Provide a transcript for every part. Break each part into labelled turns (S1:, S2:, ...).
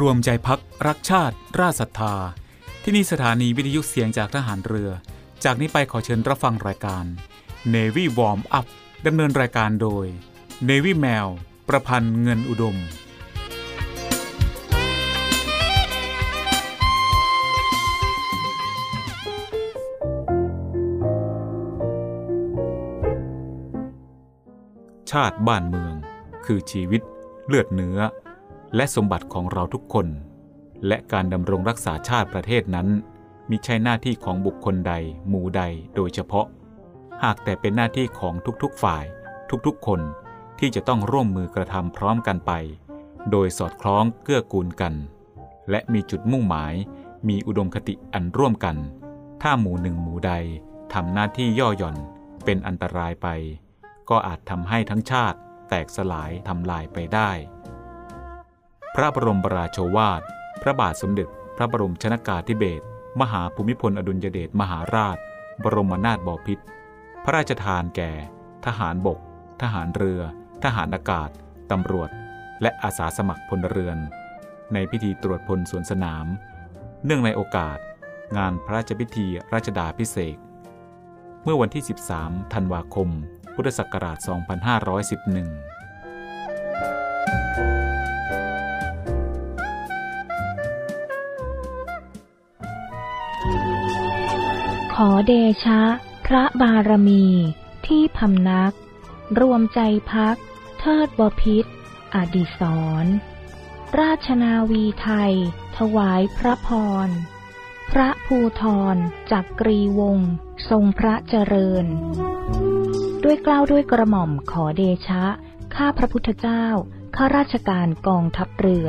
S1: รวมใจพักรักชาติ ราศรัทธา ที่นี่สถานีวิทยุเสียงจากทหารเรือ จากนี้ไปขอเชิญรับฟังรายการ Navy Warm Up ดำเนินรายการโดย Navy แมว ประพันธ์เงินอุดมชาติบ้านเมือง คือชีวิตเลือดเนื้อ และสมบัติของเราทุกคน และการดำรงรักษาชาติประเทศนั้นมิใช่หน้าที่ของบุคคลใด หมู่ใดโดยเฉพาะ หากแต่เป็นหน้าที่ของทุกๆฝ่าย ทุกๆคนที่จะต้องร่วมมือกระทำพร้อมกันไป โดยสอดคล้องเกื้อกูลกัน และมีจุดมุ่งหมาย มีอุดมคติอันร่วมกัน ถ้าหมู่หนึ่งหมู่ใดทำหน้าที่ย่อหย่อนเป็นอันตรายไป ก็อาจทำให้ทั้งชาติแตกสลายทำลายไปได้ พระบรมราโชวาท พระบาทสมเด็จพระบรมชนากาธิเบศรมหาภูมิพลอดุลยเดชมหาราช บรมนาถบพิตรพระราชทานแก่ ทหารบก ทหารเรือ ทหารอากาศ ตำรวจ และอาสาสมัครพลเรือน ในพิธีตรวจพลสวนสนาม เนื่องในโอกาส งานพระราชพิธีราชดาพิเศษกเมื่อวันที่ 13 ธันวาคม พุทธศักราช 2511
S2: ขอเดชะ พระบารมีที่พำนัก รวมใจพัก เทิดบพิษ อดิศรราชนาวีไทย ถวายพระพร พระภูทรจักกรีวงศ์ทรงพระเจริญ ด้วยกล้าวด้วยกระหม่อมขอเดชะ ข้าพระพุทธเจ้า ข้าราชการกองทัพเรือ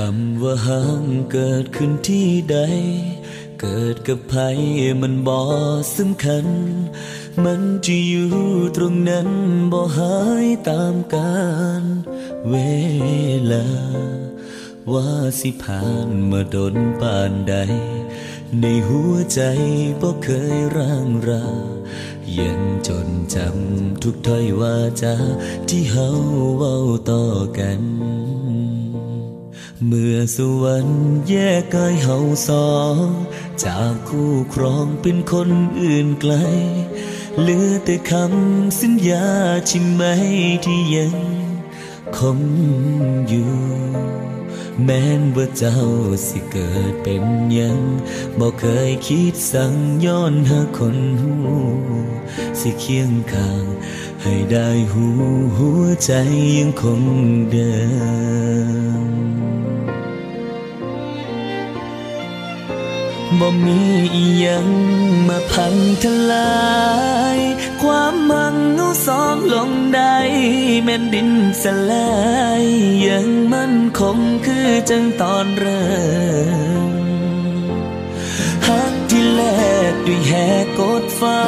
S3: คำ
S4: ว่าห้ามเกิดขึ้นที่ใด เกิดกับใครมันบ่สำคัญ มันจะอยู่ตรงนั้นบ่หายตามกาลเวลา ว่าสิผ่านมาดนปานใด ในหัวใจบ่เคยร่างรายังจนจำทุกถ้อยว่าจาที่เฮาเว้าต่อกัน เมื่อสวรรค์แยกกายเฮาสองจากคู่ครองเป็นคนอื่นไกล เหลือแต่คำสัญญาใช่ไหมที่ยังคงอยู่ แม้นว่าเจ้าสิเกิดเป็นยังบอกเคยคิดสั่งย้อนหาคนหูสิเคียงข้าง ให้ได้หูหัวใจยังคงเดิม บ่มีอียังมาพังทลาย ความมังเอาสองลงได้แม่นดินสลายยังมั่นคงคือจังตอนเริ่มหักที่แลกด้วยแหกกดฟ้า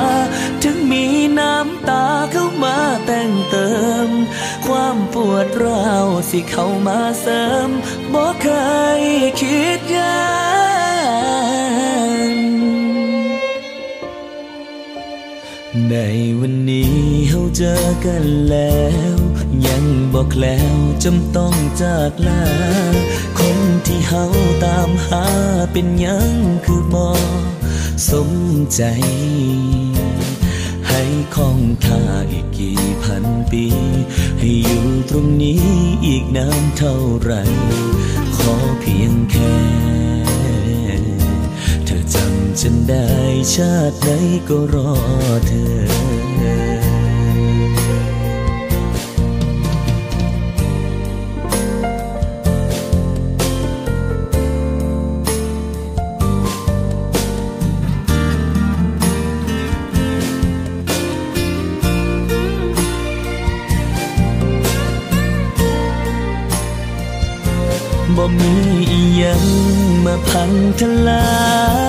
S4: ถึงมีน้ำตาเข้ามาแต่งเติม ความปวดร้าวสิเข้ามาเสริมบ่เคยคิดยา ในวันนี้เฮาเจอกันแล้ว ยังบอกแล้วจำต้องจากลา คนที่เฮาตามหาเป็นยังคือบอสมใจ ให้คองท่าอีกกี่พันปี ให้อยู่ตรงนี้อีกนานเท่าไร ขอเพียงแค่ จำฉันได้ชาติไหนก็รอเธอบ่มีอีหยังมาพังทลาย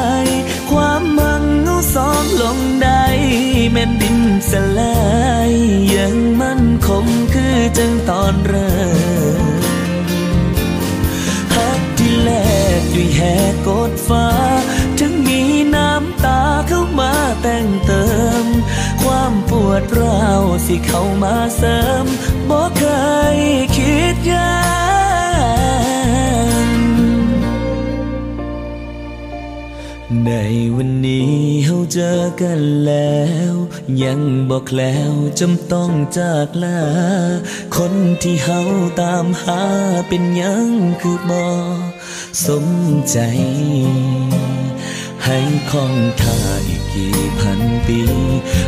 S4: ตอนเริ่มฮักที่แลกด้วยแหกกดฟ้า ถึงมีน้ำตาเข้ามาแต่งเติม ความปวดร้าวสิเข้ามาเสริมบ่เคยคิดยากในวันนี้เฮาเจอกันแล้ว ยังบอกแล้วจำต้องจากลา คนที่เฮาตามหาเป็นยังคือบอสมใจ ให้คองท่าอีกกี่พันปี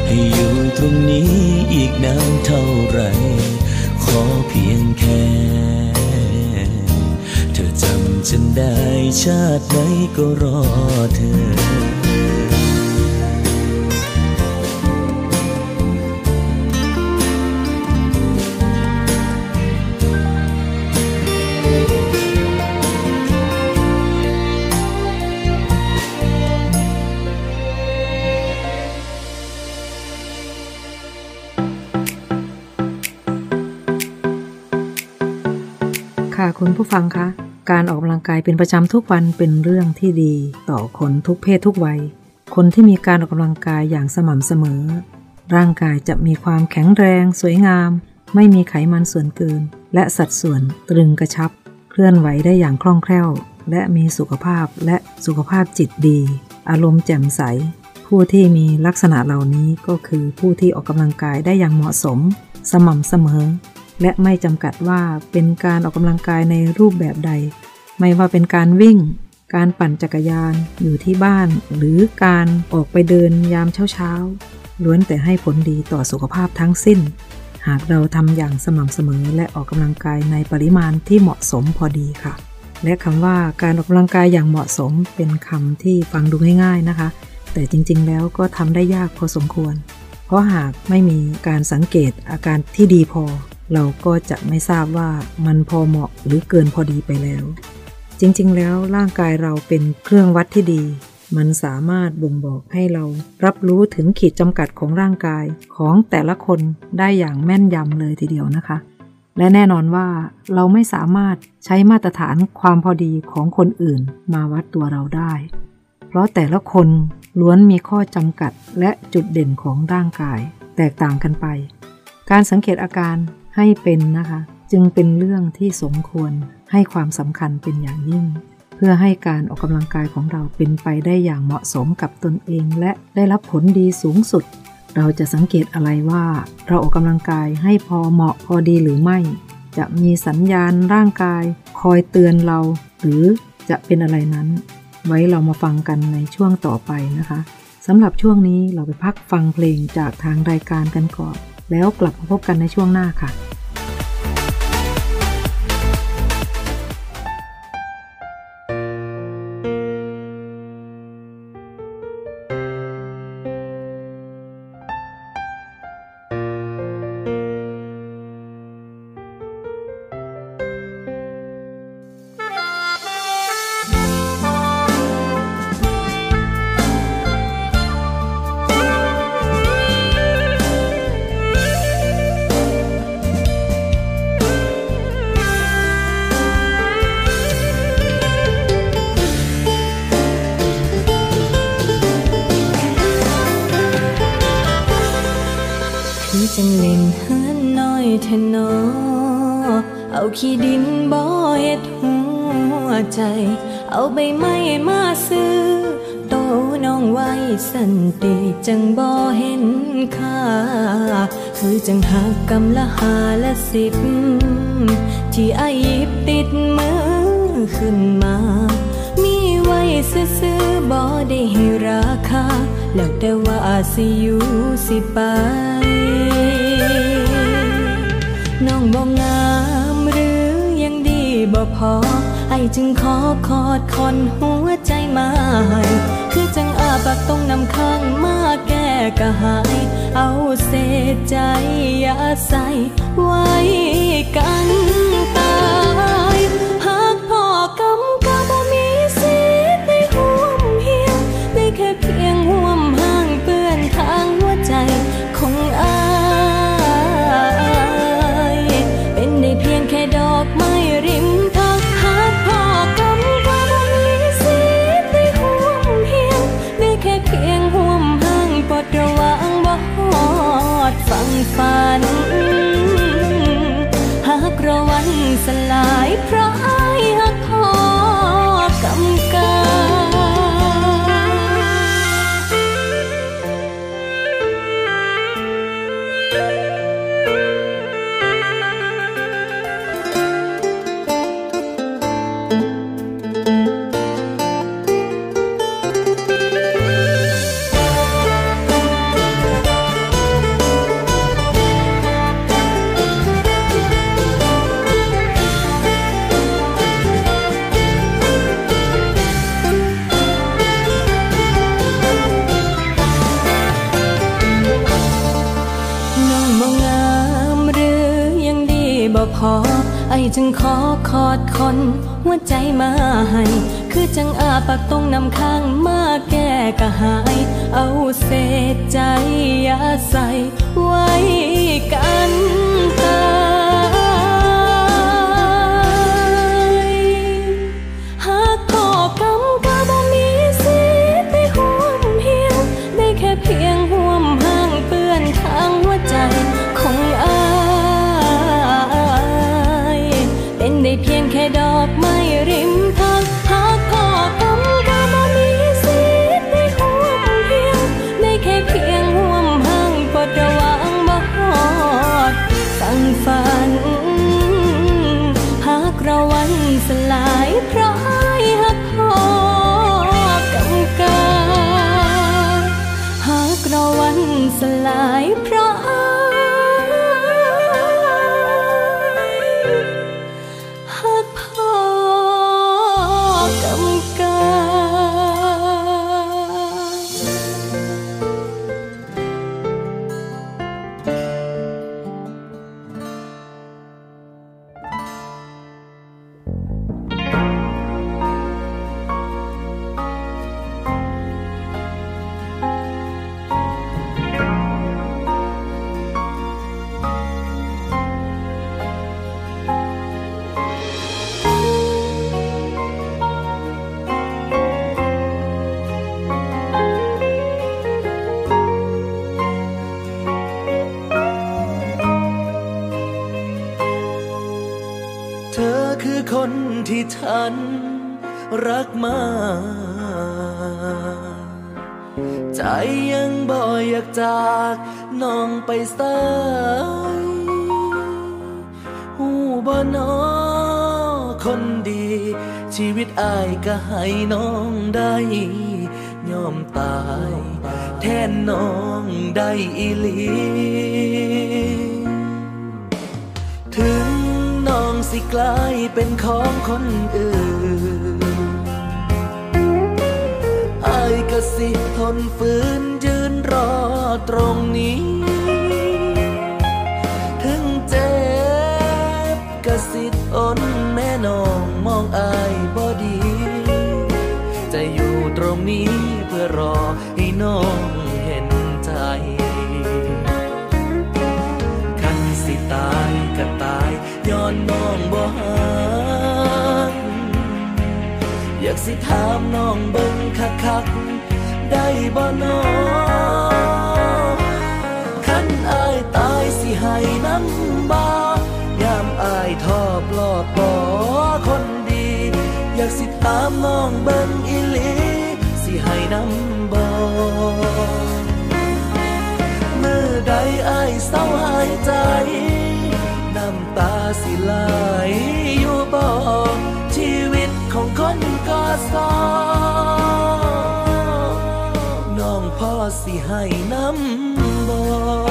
S4: ให้อยู่ตรงนี้อีกนานเท่าไร ขอเพียงแค่ เธอจำฉันได้ชาติไหนก็รอเธอ
S5: ค่ะคุณผู้ฟังคะ การออกกำลังกายเป็นประจำทุกวันเป็นเรื่องที่ดี ต่อคนทุกเพศทุกวัย คนที่มีการออกกำลังกายอย่างสม่ำเสมอ ร่างกายจะมีความแข็งแรง สวยงาม ไม่มีไขมันส่วนเกิน และสัดส่วนตรึงกระชับ เคลื่อนไหวได้อย่างคล่องแคล่ว และมีสุขภาพและสุขภาพจิตดี อารมณ์แจ่มใส ผู้ที่มีลักษณะเหล่านี้ก็คือผู้ที่ออกกำลังกายได้อย่างเหมาะสม สม่ำเสมอ และไม่จำกัดว่าเป็นการออกกำลังกายในรูปแบบใด ไม่ว่าเป็นการวิ่ง การปั่นจักรยานอยู่ที่บ้าน หรือการออกไปเดินยามเช้าๆล้วนแต่ให้ผลดีต่อสุขภาพทั้งสิ้น หากเราทำอย่างสม่ำเสมอและออกกำลังกายในปริมาณที่เหมาะสมพอดีค่ะ และคำว่าการออกกำลังกายอย่างเหมาะสมเป็นคำที่ฟังดูง่าย ๆนะคะ แต่จริง ๆ แล้วก็ทำได้ยากพอสมควร เพราะหากไม่มีการสังเกตอาการที่ดีพอ เราก็จะไม่ทราบว่ามันพอเหมาะหรือเกินพอดีไปแล้ว จริงๆ แล้วร่างกายเราเป็นเครื่องวัดที่ดี มันสามารถบ่งบอกให้เรารับรู้ถึงขีดจำกัดของร่างกายของแต่ละคนได้อย่างแม่นยำเลยทีเดียวนะคะ และแน่นอนว่าเราไม่สามารถใช้มาตรฐานความพอดีของคนอื่นมาวัดตัวเราได้ เพราะแต่ละคนล้วนมีข้อจำกัดและจุดเด่นของร่างกาย แตกต่างกันไป การสังเกตอาการ ให้เป็นนะคะ จึงเป็นเรื่องที่สมควรให้ความสำคัญเป็นอย่างยิ่ง เพื่อให้การออกกำลังกายของเราเป็นไปได้อย่างเหมาะสมกับตนเอง และได้รับผลดีสูงสุด เราจะสังเกตอะไรว่า เราออกกำลังกายให้พอเหมาะพอดีหรือไม่ จะมีสัญญาณร่างกาย คอยเตือนเรา หรือจะเป็นอะไรนั้น ไว้เรามาฟังกันในช่วงต่อไปนะคะสำหรับช่วงนี้เราไปพักฟังเพลงจากทางรายการกันก่อน แล้วกลับมาพบกันในช่วงหน้าค่ะ「
S6: จังหักกำละหาละสิบ ที่อายิบติดมือขึ้นมา มีไว้ซื้อบ่ได้ให้ราคา แล้วแต่ว่าสิอยู่สิไป น้องบ่งามหรือยังดีบ่พอ ไอจึงขอคอดคอนหัวใจมาให้คือจังอาปากต้องนำข้างมาแก กะหาย เอาเศษใจอย่าใส่ไว้กันตา จึงขอคอดคนหัวใจมาให้ คือจังอาปากต้องนำข้างมาแก้กะหาย เอาเศษใจอย่าใส่ไว้กันตา เธ
S7: อคือคนที่ฉันรักมาก ใจยังบ่อยากจากน้องไปสายหูบ่นอคนดี ชีวิตอายก็ให้น้องได้ยอมตาย แทนน้องได้อีหลี สิกลายเป็นของคนอื่นอายก็สิทนฝืนยืนรอตรงนี้ สิถามน้องเบิ่งคักคักได้บ่น้อคันอายตายสิให้น้ำบา
S8: ยามอายทอบลอดปอคนดี อยากสิถามน้องเบิ่ง ก็สอน้องพ่อสิให้น้ำบ่
S7: ถึ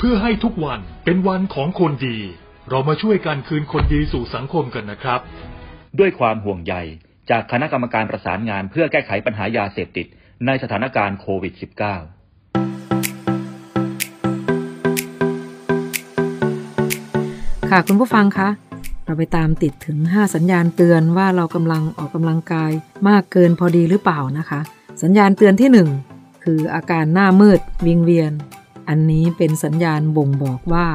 S9: เพื่อให้ทุกวันเป็นวันของคนดี เรามาช่วยกันคืนคนดีสู่สังคมกันนะครับ
S10: ด้วยความห่วงใยจากคณะกรรมการประสานงานเพื่อแก้ไขปัญหายาเสพติดในสถานการณ์โควิด -19
S5: ค่ะคุณผู้ฟังคะ เราไปตามติดถึง 5 สัญญาณเตือนว่าเรากำลังออกกำลังกายมากเกินพอดีหรือเปล่านะคะ สัญญาณเตือนที่ 1 คืออาการหน้ามืด วิงเวียน อันนี้เป็นสัญญาณบ่งบอกว่า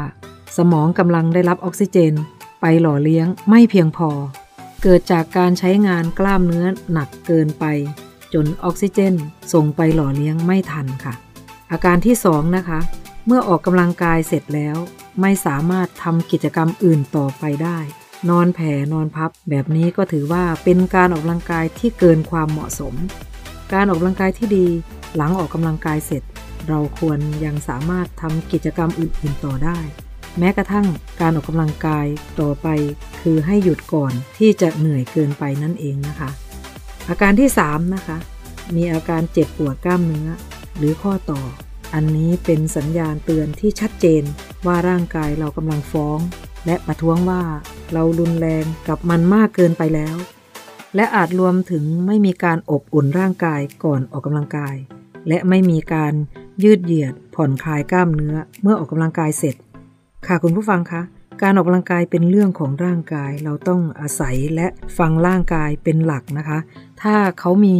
S5: สมองกำลังได้รับออกซิเจน ไปหล่อเลี้ยงไม่เพียงพอ เกิดจากการใช้งานกล้ามเนื้อหนักเกินไป จนออกซิเจน ส่งไปหล่อเลี้ยงไม่ทันค่ะ อาการที่2นะคะ เมื่อออกกำลังกายเสร็จแล้ว ไม่สามารถทำกิจกรรมอื่นต่อไปได้ นอนแผ่นอนพับ แบบนี้ก็ถือว่าเป็นการออกกำลังกายที่เกินความเหมาะสม การออกกำลังกายที่ดี หลังออกกำลังกายเสร็จ เราควรยังสามารถทำกิจกรรมอื่น ๆ ต่อได้ แม้กระทั่งการออกกำลังกายต่อไป คือให้หยุดก่อนที่จะเหนื่อยเกินไปนั่นเองนะคะ อาการที่ 3 นะคะ มีอาการเจ็บปวดกล้ามเนื้อ หรือข้อต่อ อันนี้เป็นสัญญาณเตือนที่ชัดเจนว่าร่างกายเรากำลังฟ้อง และประท้วงว่าเรารุนแรงกับมันมากเกินไปแล้ว และอาจรวมถึงไม่มีการอบอุ่นร่างกายก่อนออกกำลังกาย และไม่มีการยืดเหยียดผ่อนคลายกล้ามเนื้อเมื่อออกกำลังกายเสร็จ ค่ะคุณผู้ฟังคะการออกกำลังกายเป็นเรื่องของร่างกาย เราต้องอาศัยและฟังร่างกายเป็นหลักนะคะ ถ้าเขามี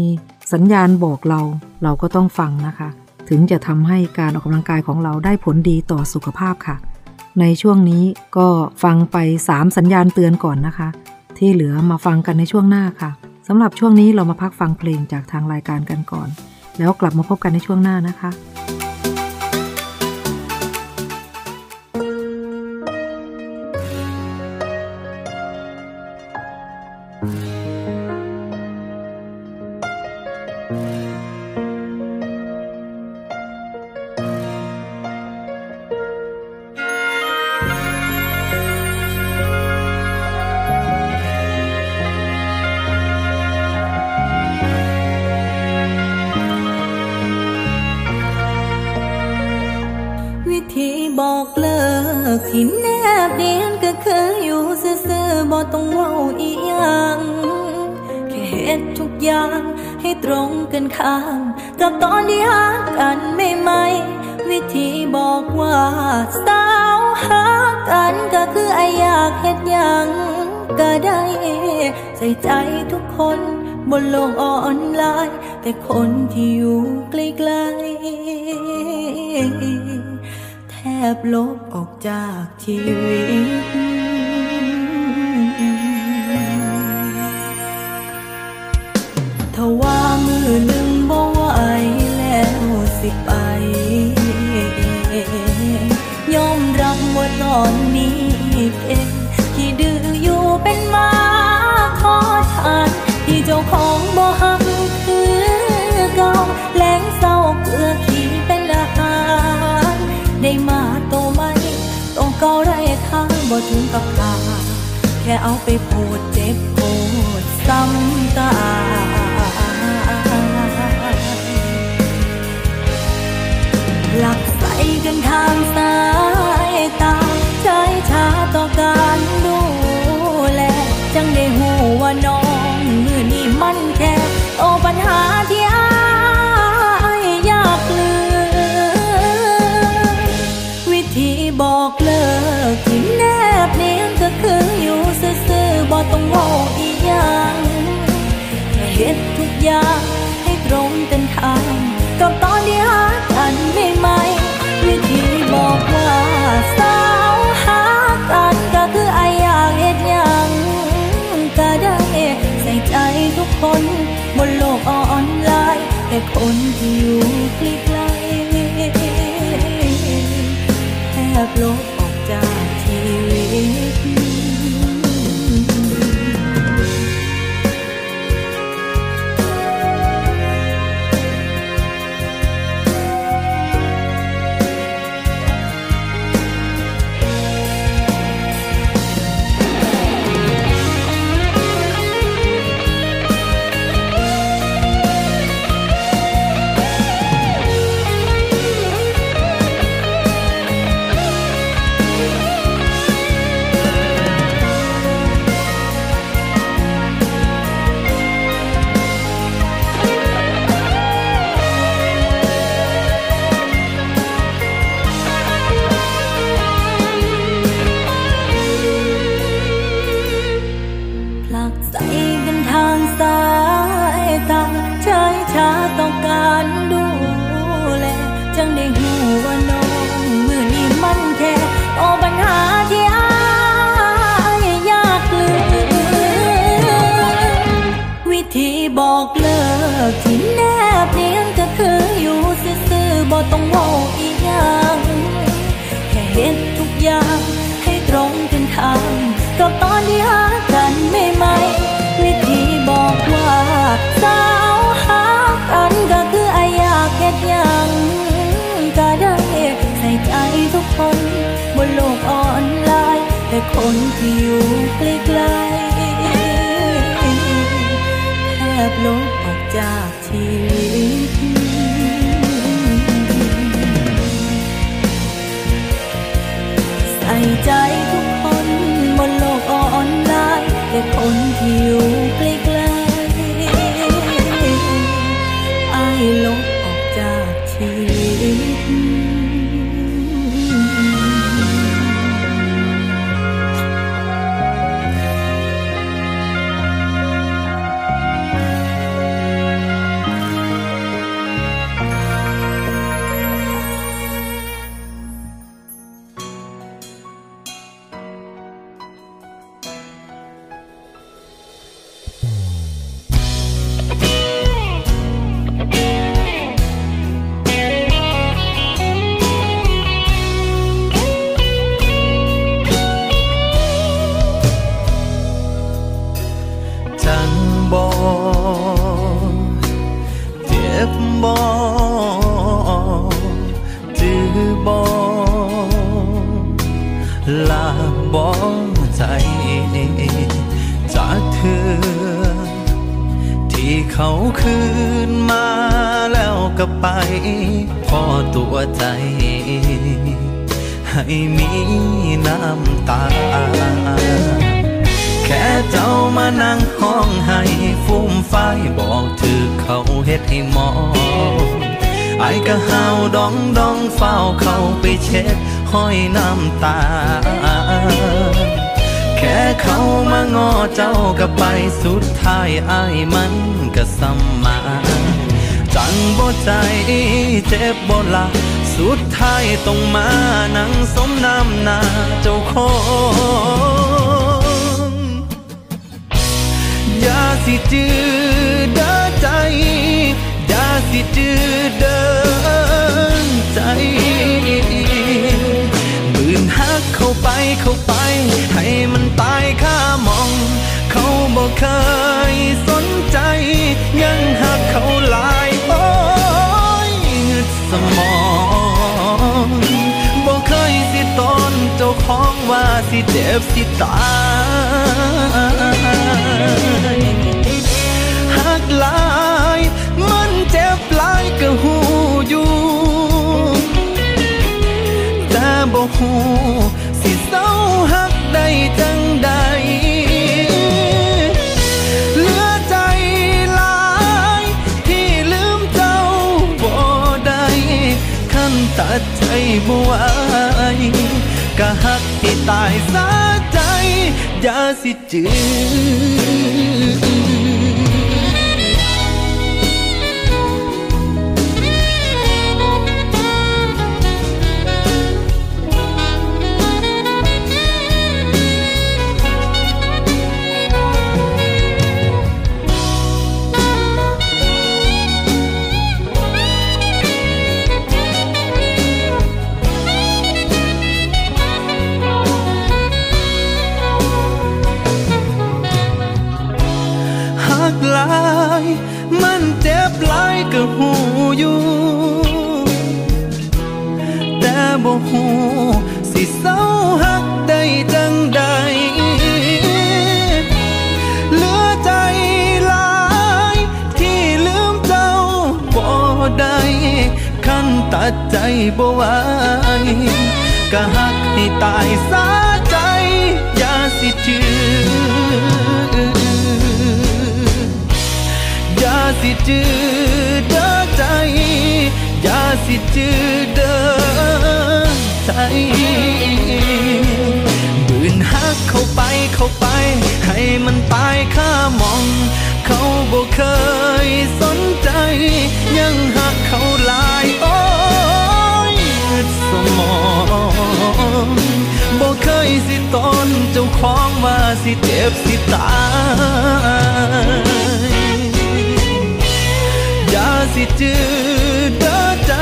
S5: สัญญาณบอกเรา เราก็ต้องฟังนะคะ ถึงจะทำให้การออกกำลังกายของเราได้ผลดีต่อสุขภาพค่ะ ในช่วงนี้ก็ฟังไป 3 สัญญาณเตือนก่อนนะคะ ที่เหลือมาฟังกันในช่วงหน้าค่ะสำหรับช่วงนี้เรามาพักฟังเพลงจากทางรายการกันก่อน แล้วกลับมาพบกันในช่วงหน้านะคะ
S6: ต้องเว้าอีหยังแค่เฮ็ดทุกอย่างให้ตรงกันข้าม กับตอนที่หากันไม่ไม่วิธีบอกว่าสาวหากันก็คือไออยากเฮ็ดหยังก็ได้ใส่ใจทุกคนบนโลกออนไลน์ แต่คนที่อยู่ไกลๆแทบลบออกจากชีวิต สิไปยอมรับว่าตอนนี้เองที่ดื้ออยู่เป็นมาขอทานที่เจ้าของบ่หักคือเก่าแรงเศร้าเกลือขี้เป็นอาหารได้มาโตไหมโตเก่าไรทางบ่ถึงกับตาแค่เอาไปพูดเจ็บปวดซ้ำตา กใส่กันทางสายตาใจชาต่อการดูแล จังได้หูว่าน้องมือนี้มันแค่โตปัญหาที่อายอยากลืมวิธีบอกเลิกที่แนบเนียนก็คืออยู่ซื่อๆบ่ต้องเว้าอีหยังแค่เฮ็ดทุกอย่างให้ตรงกันทางกับตอนที่หากันไม่ไม่ อกว่าสาวหากันก็คือไออยากเอ็ดยังก็ได้ใส่ใจทุกคนบนโลกออนไลน์ แต่คนที่อยู่ใกล้ๆแทบลบ แต่คนที่อยู่ใกล้ๆแทบลบออกจากชีวิตใส่ใจ ไอ้ก็
S7: หาดองดองเฝ้าเข้าไปเช็ดห้อยน้ำตา แค่เขามางอเจ้าก็ไปสุดท้ายไอ้มันก็ซ้ำมา จังบ่ใจเจ็บบ่ละสุดท้ายต้องมานั่งสมน้ำหน้าเจ้าของอย่าสิจือเด้อใจ สิจือเด้อใจบืนหักเข้าไปเข้าไป ให้มันตายข้ามอง เขาบอกเคยสนใจ ยังหักเขาหลายโอ้ยเงึดสมองบอกเคยสิตอนเจ้าของว่าสิเจ็บสิตายหักหลาย ก็หูอยู่แต่บ่ฮู้สิเศร้าหักได้จังใดเหลือใจหลายที่ลืมเจ้าบ่ได้คันตัดใจบ่ไหวก็หักให้ตายสาใจอย่าสิจือ สิเจ็บสิตายอย่าสิจือเด้อใจ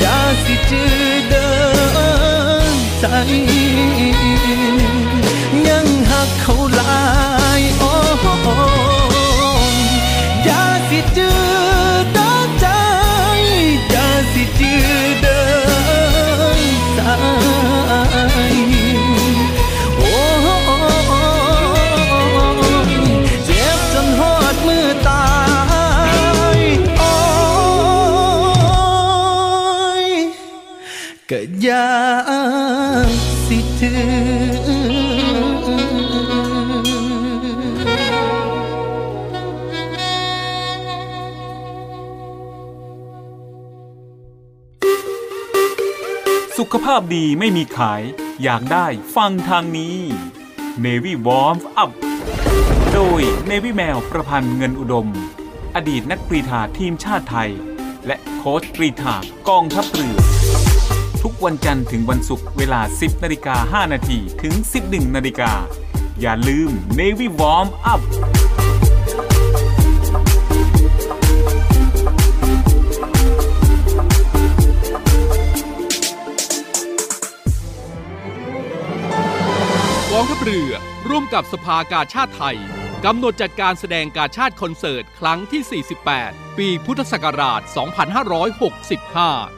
S7: อย่าสิจือเด้อใจ ยังหักเขาหลายโอ้ย่าสิจือเด้อใจอย่าสิจือเด้อ ก็อยากสิถือ
S1: สุขภาพดีไม่มีขาย อยากได้ฟังทางนี้ Navy Warm Up โดย Navy แมวประพันธ์เงินอุดม อดีตนักกรีฑาทีมชาติไทย และโค้ชกรีฑากองทัพเรือ ทุกวันจันทร์ถึงวันศุกร์เวลา 10นาฬิกา5นาทีถึง 11นาฬิกาอย่าลืม Navy Warm Up
S11: กองทัพเรือ ร่วมกับสภากาชาติไทยกำหนดจัดการแสดงกาชาติคอนเสิร์ต ครั้งที่ 48 ปีพุทธศักราช 2565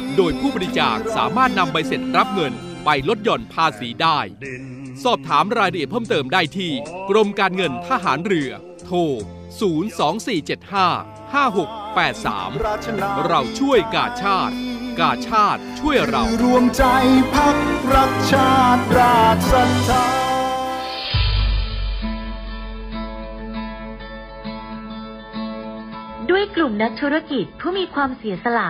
S11: โดยผู้บริจาคสามารถนำใบเสร็จรับเงินไปลดหย่อนภาษีได้ สอบถามรายละเอียดเพิ่มเติมได้ที่ กรมการเงินทหารเรือ โทร 02475 5683 เราช่วยกาชาติ กาชาติช่วยเรา
S12: รวมใจพักรักชาติราชศรัทธา
S13: ด้วยกลุ่มนักธุรกิจผู้มีความเสียสละ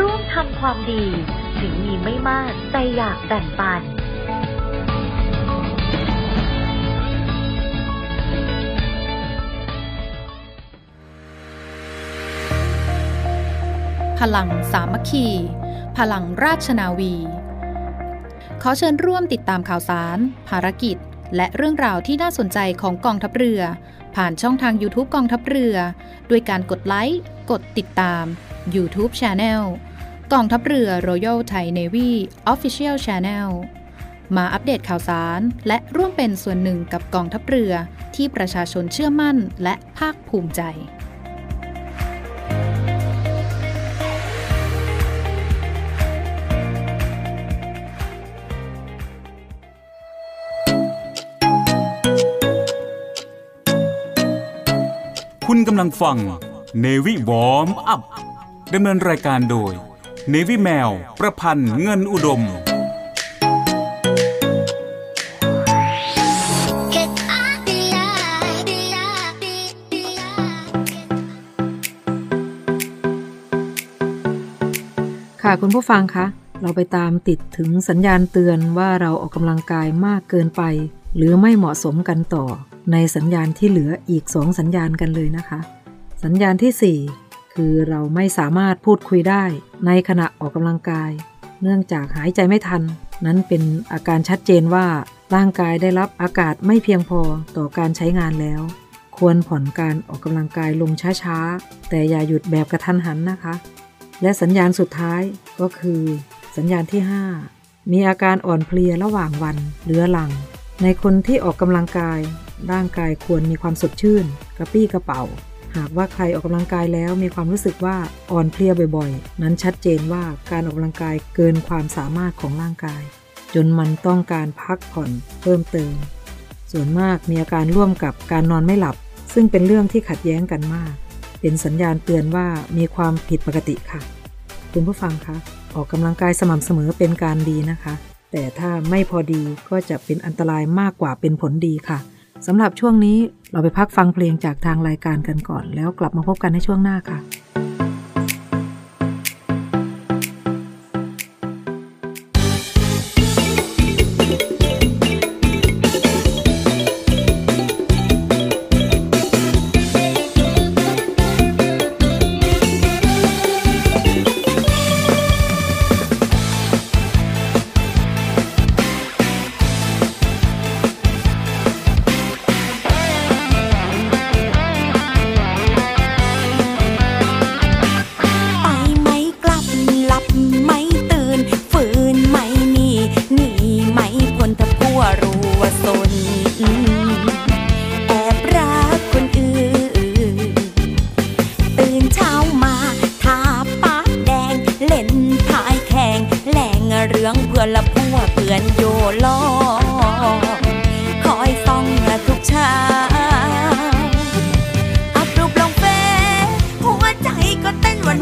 S13: ร่วมทำความดี ถึงมีไม่มากแต่อยากแบ่งปัน
S14: พลังสามัคคี พลังราชนาวี ขอเชิญร่วมติดตามข่าวสาร ภารกิจ และเรื่องราวที่น่าสนใจของกองทัพเรือ ผ่านช่องทาง YouTube กองทัพเรือ ด้วยการกดไลค์ กดติดตาม YouTube Channel กองทัพเรือ Royal Thai Navy Official Channel มาอัปเดตข่าวสาร และร่วมเป็นส่วนหนึ่งกับกองทัพเรือที่ประชาชนเชื่อมั่นและภาคภูมิใจ
S1: คุณกำลังฟังเนวิวอมอัพดำเนินรายการโดย เนวิแมว ประพันธ์เงินอุดม
S5: ค่ะคุณผู้ฟังคะ เราไปตามติดถึงสัญญาณเตือนว่าเราออกกำลังกายมากเกินไป หรือไม่เหมาะสมกันต่อ ในสัญญาณที่เหลืออีก2สัญญาณกันเลยนะคะ สัญญาณที่ 4 คือเราไม่สามารถพูดคุยได้ในขณะออกกำลังกาย เนื่องจากหายใจไม่ทัน นั้นเป็นอาการชัดเจนว่าร่างกายได้รับอากาศไม่เพียงพอต่อการใช้งานแล้ว ควรผ่อนการออกกำลังกายลงช้าๆ แต่อย่าหยุดแบบกระทันหันนะคะ และสัญญาณสุดท้ายก็คือ สัญญาณที่ 5 มีอาการอ่อนเพลียระหว่างวันเรื้อรัง ในคนที่ออกกำลังกาย ร่างกายควรมีความสดชื่น กระปี้กระเป๋า หากว่าใครออกกำลังกายแล้วมีความรู้สึกว่าอ่อนเพลียบ่อยๆ นั้นชัดเจนว่าการออกกำลังกายเกินความสามารถของร่างกาย จนมันต้องการพักผ่อนเพิ่มเติม ส่วนมากมีอาการร่วมกับการนอนไม่หลับ ซึ่งเป็นเรื่องที่ขัดแย้งกันมาก เป็นสัญญาณเตือนว่ามีความผิดปกติค่ะ คุณผู้ฟังคะออกกำลังกายสม่ำเสมอเป็นการดีนะคะ แต่ถ้าไม่พอดีก็จะเป็นอันตรายมากกว่าเป็นผลดีค่ะ สำหรับช่วงนี้เราไปพักฟังเพลงจากทางรายการกันก่อน แล้วกลับมาพบกันในช่
S15: ว
S16: งหน้าค่ะ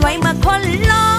S16: ไว้มาคนลอ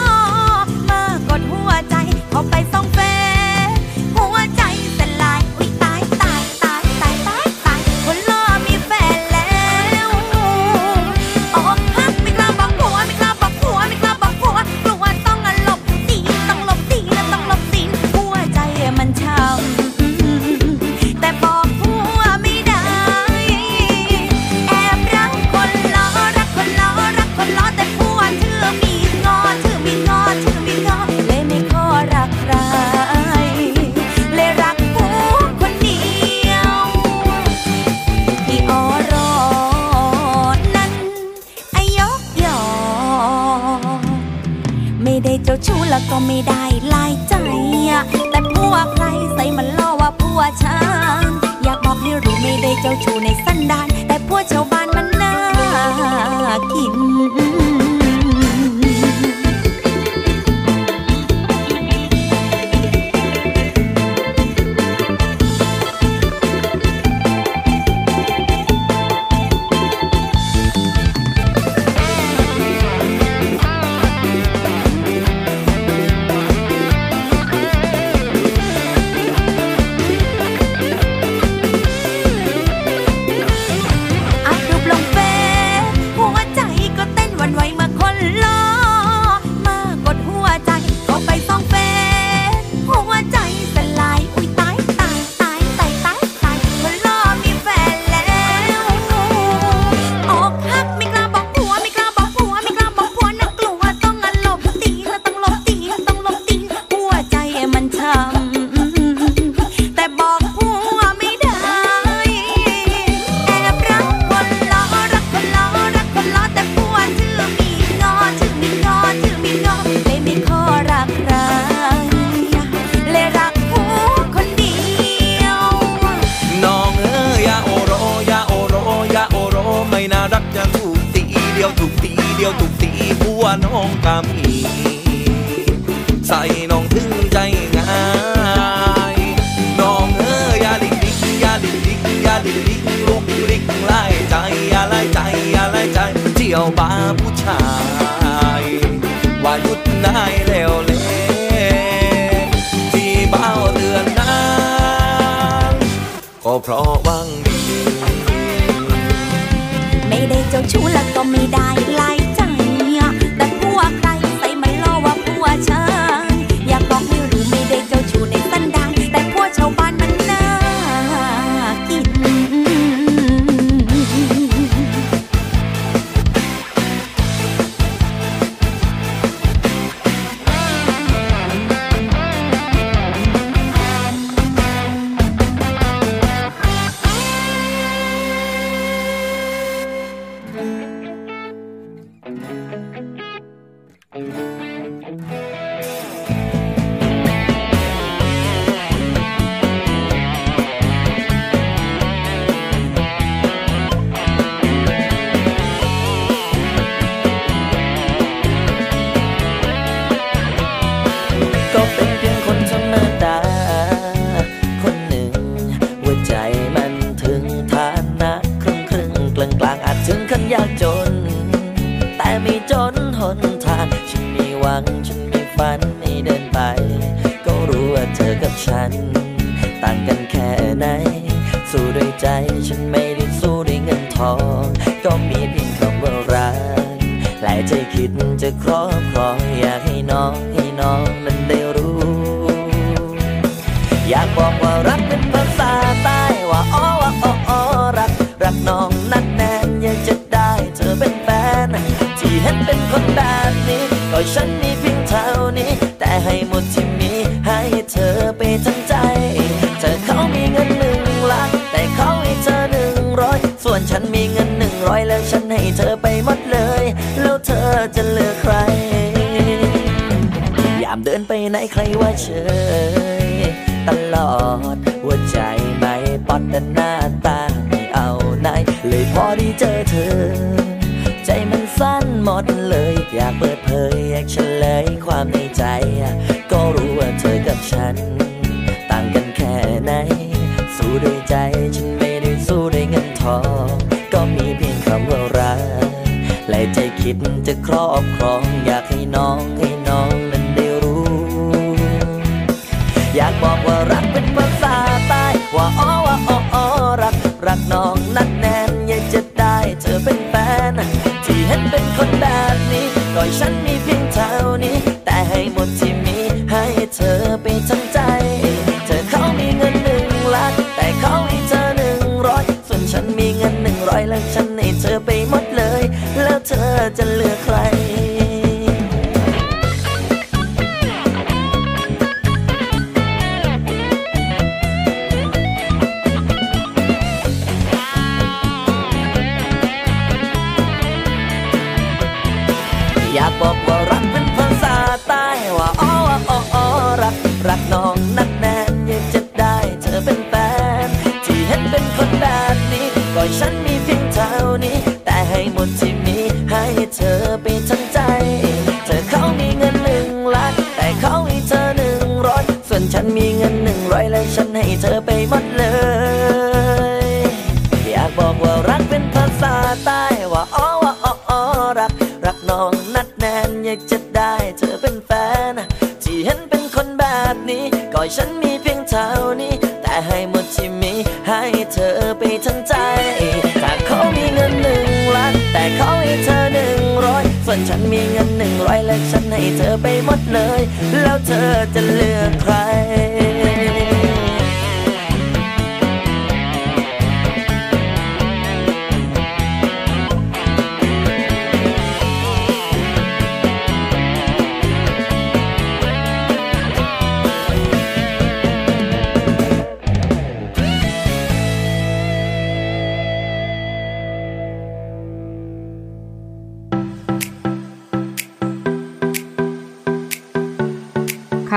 S16: likely what you're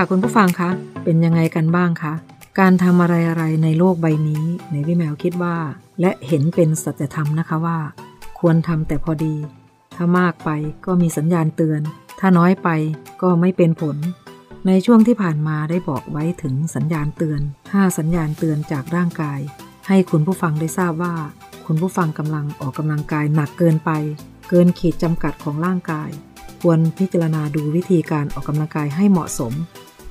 S16: ค่ะคุ
S5: ณผู้ฟังคะเป็นยังไงกันบ้างคะการทำอะไรอะไรในโลกใบนี้ในพี่แมวคิดว่า และเห็นเป็นสัจธรรมนะคะว่า ควรทำแต่พอดี ถ้ามากไปก็มีสัญญาณเตือน ถ้าน้อยไปก็ไม่เป็นผล ในช่วงที่ผ่านมาได้บอกไว้ถึงสัญญาณเตือน 5 สัญญาณเตือนจากร่างกาย ให้คุณผู้ฟังได้ทราบว่า คุณผู้ฟังกำลังออกกำลังกายหนักเกินไป เกินขีดจำกัดของร่างกาย ควรพิจารณาดูวิธีการออกกำลังกายให้เหมาะสม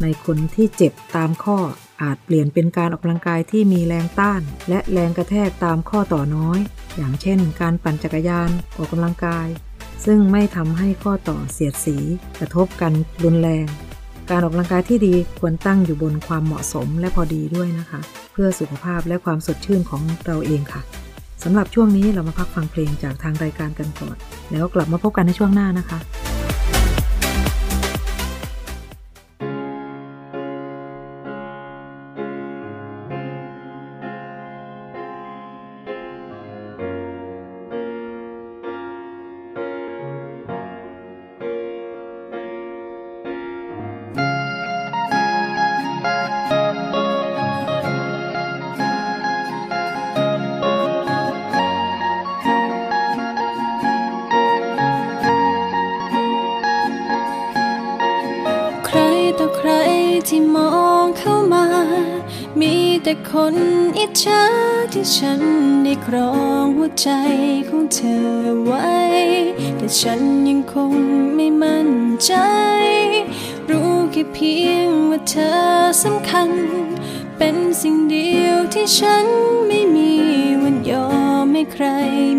S5: ในคนที่เจ็บตามข้ออาจเปลี่ยนเป็นการออกกำลังกายที่มีแรงต้าน และแรงกระแทกตามข้อต่อน้อย อย่างเช่น การปั่นจักรยานออกกำลังกาย ซึ่งไม่ทำให้ข้อต่อเสียดสี กระทบกันรุนแรง การออกกำลังกายที่ดีควรตั้งอยู่บนความเหมาะสมและพอดีด้วยนะคะ เพื่อสุขภาพและความสดชื่นของเราเองค่ะสำหรับช่วงนี้เรามาพักฟังเพลงจากทางรายการกันก่อน แล้วกลับมาพบกันในช่วงหน้านะคะ
S17: ที่มองเข้ามา มีแต่คนอิจฉาที่ฉันได้ครองหัวใจของเธอไว้ แต่ฉันยังคงไม่มั่นใจ รู้แค่เพียงว่าเธอสำคัญ เป็นสิ่งเดียวที่ฉันไม่มีวันยอมให้ใคร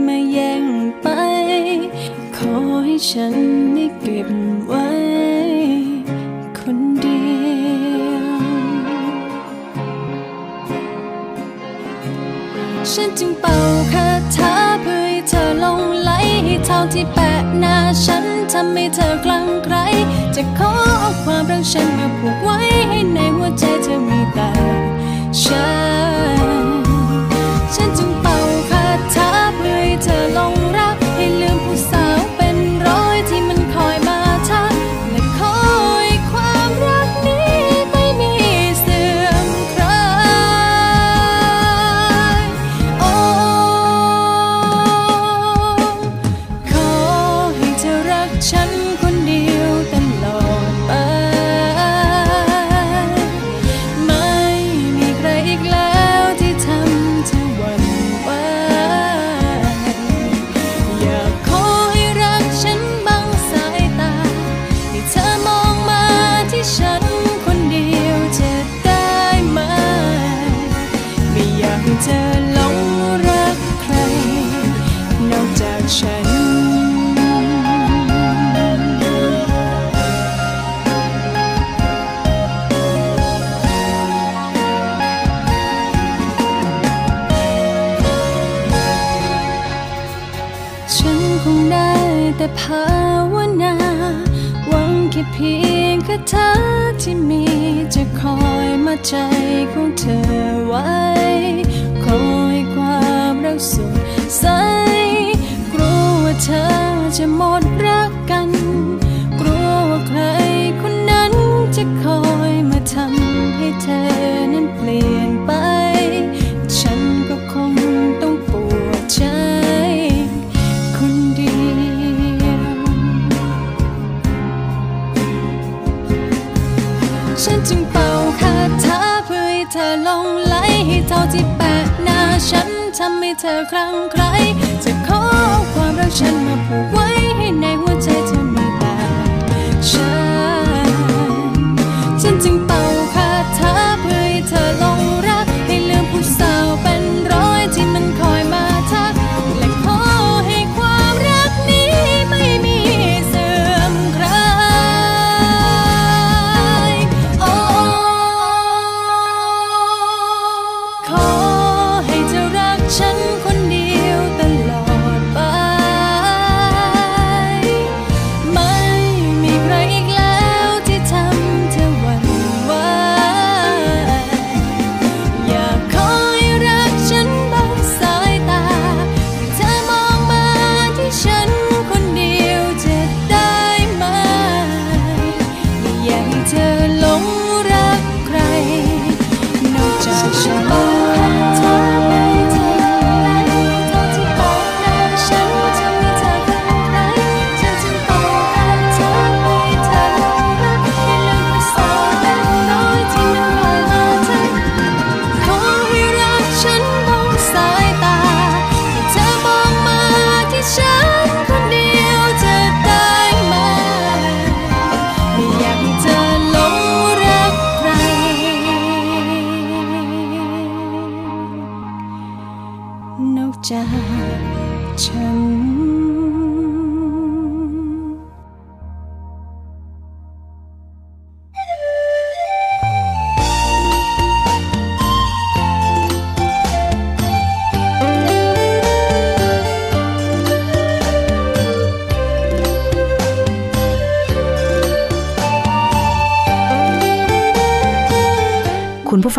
S17: มาแย่งไป ขอให้ฉันได้เก็บไว้ ฉันจึงเป่าคาถาเพื่อให้เธอลงไหลให้เท่าที่แปะหน้าฉันทำให้เธอกลังไกล จะขอเอาความรักฉันมาผูกไว้ให้ในหัวใจเธอมีแต่ฉัน พียงแค่เพียงคาถาที่มีจะคอยมาใจของเธอไว้ คอยความรักสุดใส กลัวว่าเธอจะหมดรัก เธอครั้งใคร จะขอเอาความรักฉันมาผูกไว้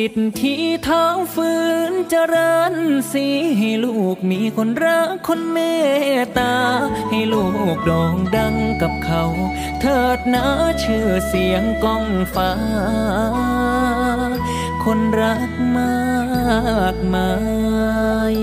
S7: สิทธิเท้าฝืนเจริญสีให้ลูกมีคนรักคนเมตตา ให้ลูกโด่งดังกับเขา เถิดนะชื่อเสียงก้องฟ้า คนรักมากมาย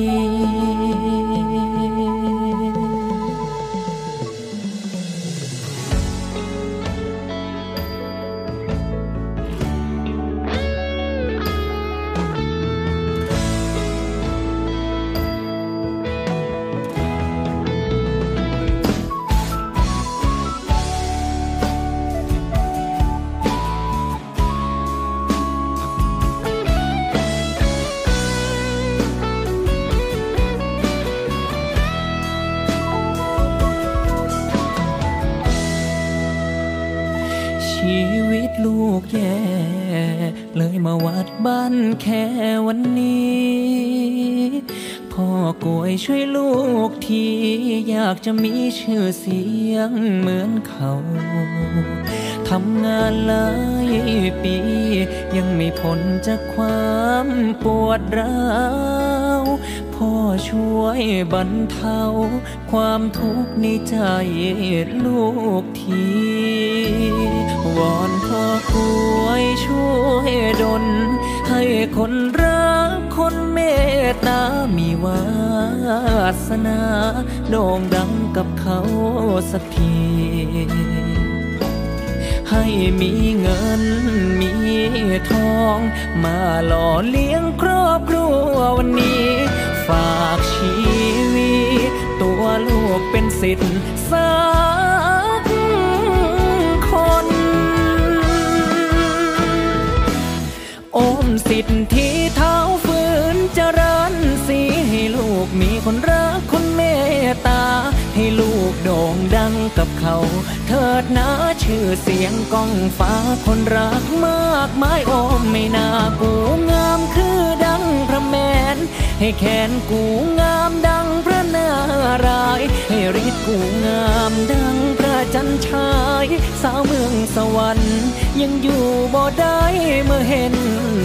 S7: มาวัดบ้านแค่วันนี้ พ่อกวยช่วยลูกทีอยากจะมีชื่อเสียงเหมือนเขาทำงานหลายปี ยังไม่พ้นจากความปวดร้าว บรรเทาความทุกข์ในใจลูกทีวอนพ่อกวยช่วยดลให้คนรักคนเมตตามีวาสนาโด่งดังกับเขาสักทีให้มีเงินมีทอง มาหล่อเลี้ยงครอบครัววันนี้ ฝากชีวิต ตัวลูกเป็นสิทธิ์สักคน โอมสิทธิ์ที่เท้าฝืนเจริญสีให้ลูกมีคนรักคนเมตตา ให้ลูกโด่งดังกับเขา เถิดนะชื่อเสียงก้องฟ้าคนรักมากมายโอมไม่น่ากูงามคือดังพระแมน ให้แขนกูงามดังพระนารายให้ฤทธิ์กูงามดังพระจันชาย สาวเมืองสวรรค์ ยังอยู่บ่ได้เมื่อเห็น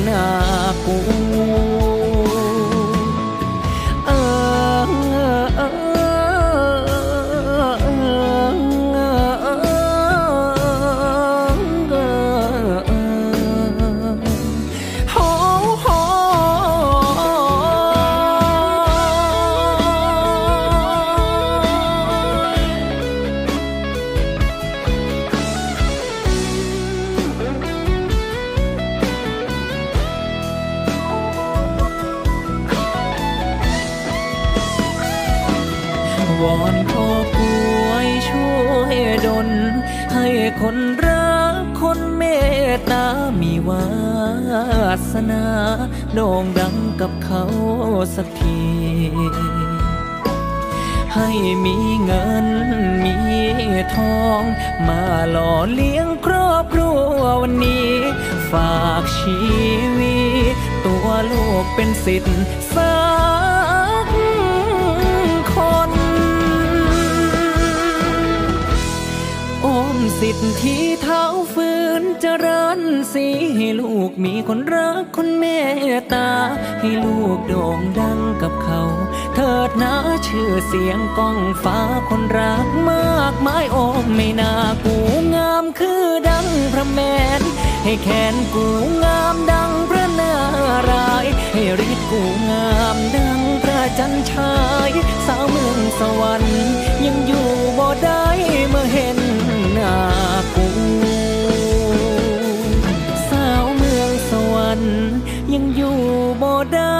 S7: หน้ากู วอนพ่อกวยช่วยดลให้คนรักคนเมตตามีวาสนาโด่งดังกับเขาสักทีให้มีเงินมีทอง มาหล่อเลี้ยงครอบครัววันนี้ ฝากชีวิต ตัวลูกเป็นสิทธิ์ สิทธิ์ที่เท้าฝืนเจริญสีให้ลูกมีคนรักคนเมตตา ให้ลูกโด่งดังกับเขา เถิดนะชื่อเสียงก้องฟ้าคนรักมากมายโอมไม่น่ากูงามคือดังพระแมน ให้แขนกูงามดังพระนารายให้ฤทธิ์กูงามดังพระจันทาย สาวเมืองสวรรค์ยังอยู่บ่ได้ หน้ากูสาวเมืองสวรรค์ยังอยู่บ่ได้